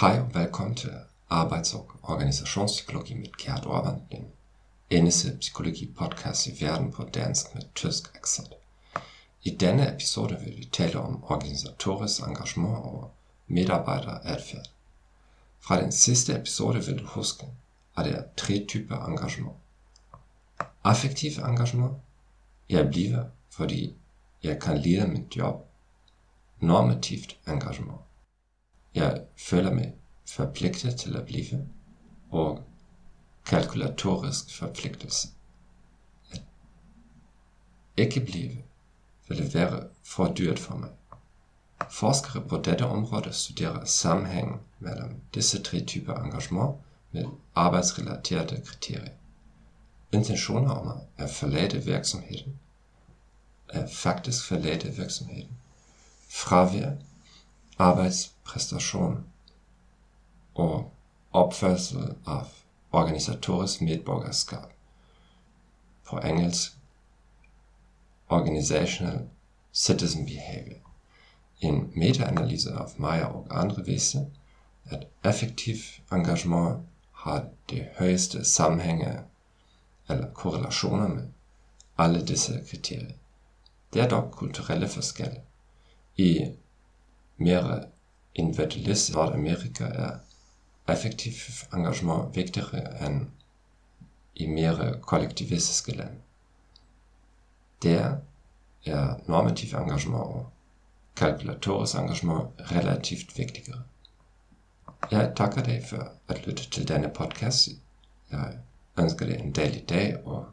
Hej og velkommen til Arbejds- og Organisationspsykologi med Gerd Orban, den eneste psykologi-podcast i verden på dansk med tysk accent. I denne episode vil vi tale om organisatorisk engagement og medarbejderadfærd. Fra den sidste episode vil du huske, at der er tre engagement. Affektiv engagement. Jeg bliver, fordi jeg kan lide mit job. Normativt engagement. Jeg føler mig forpligtet til at blive, og kalkulatorisk forpligtelse. At ikke blive ville være for dyrt for mig. Forskere på dette område studerer sammenhængen mellem disse tre typer engagement med arbejdsrelaterede kriterier. Intentioner om at forlade virksomheden, at faktisk forlade virksomheden, fravær, arbejdspræstation og opførsel af organisatorisk medborgerskab. På engelsk Organizational Citizen Behavior. En metaanalyse af mig og andre viste, at effektiv engagement har de højeste sammenhænge eller korrelationer med alle disse kriterier. Der er dog kulturelle forskelle. I mere individualistisk Nordamerika er effektiv engagement vigtigere end i mere kollektivistiske lande. Der er normativ engagement og kalkulatorisk engagement relativt vigtigere. Jeg takker dig for at lytte til denne podcast. Jeg ønsker dig en dejlig dag og.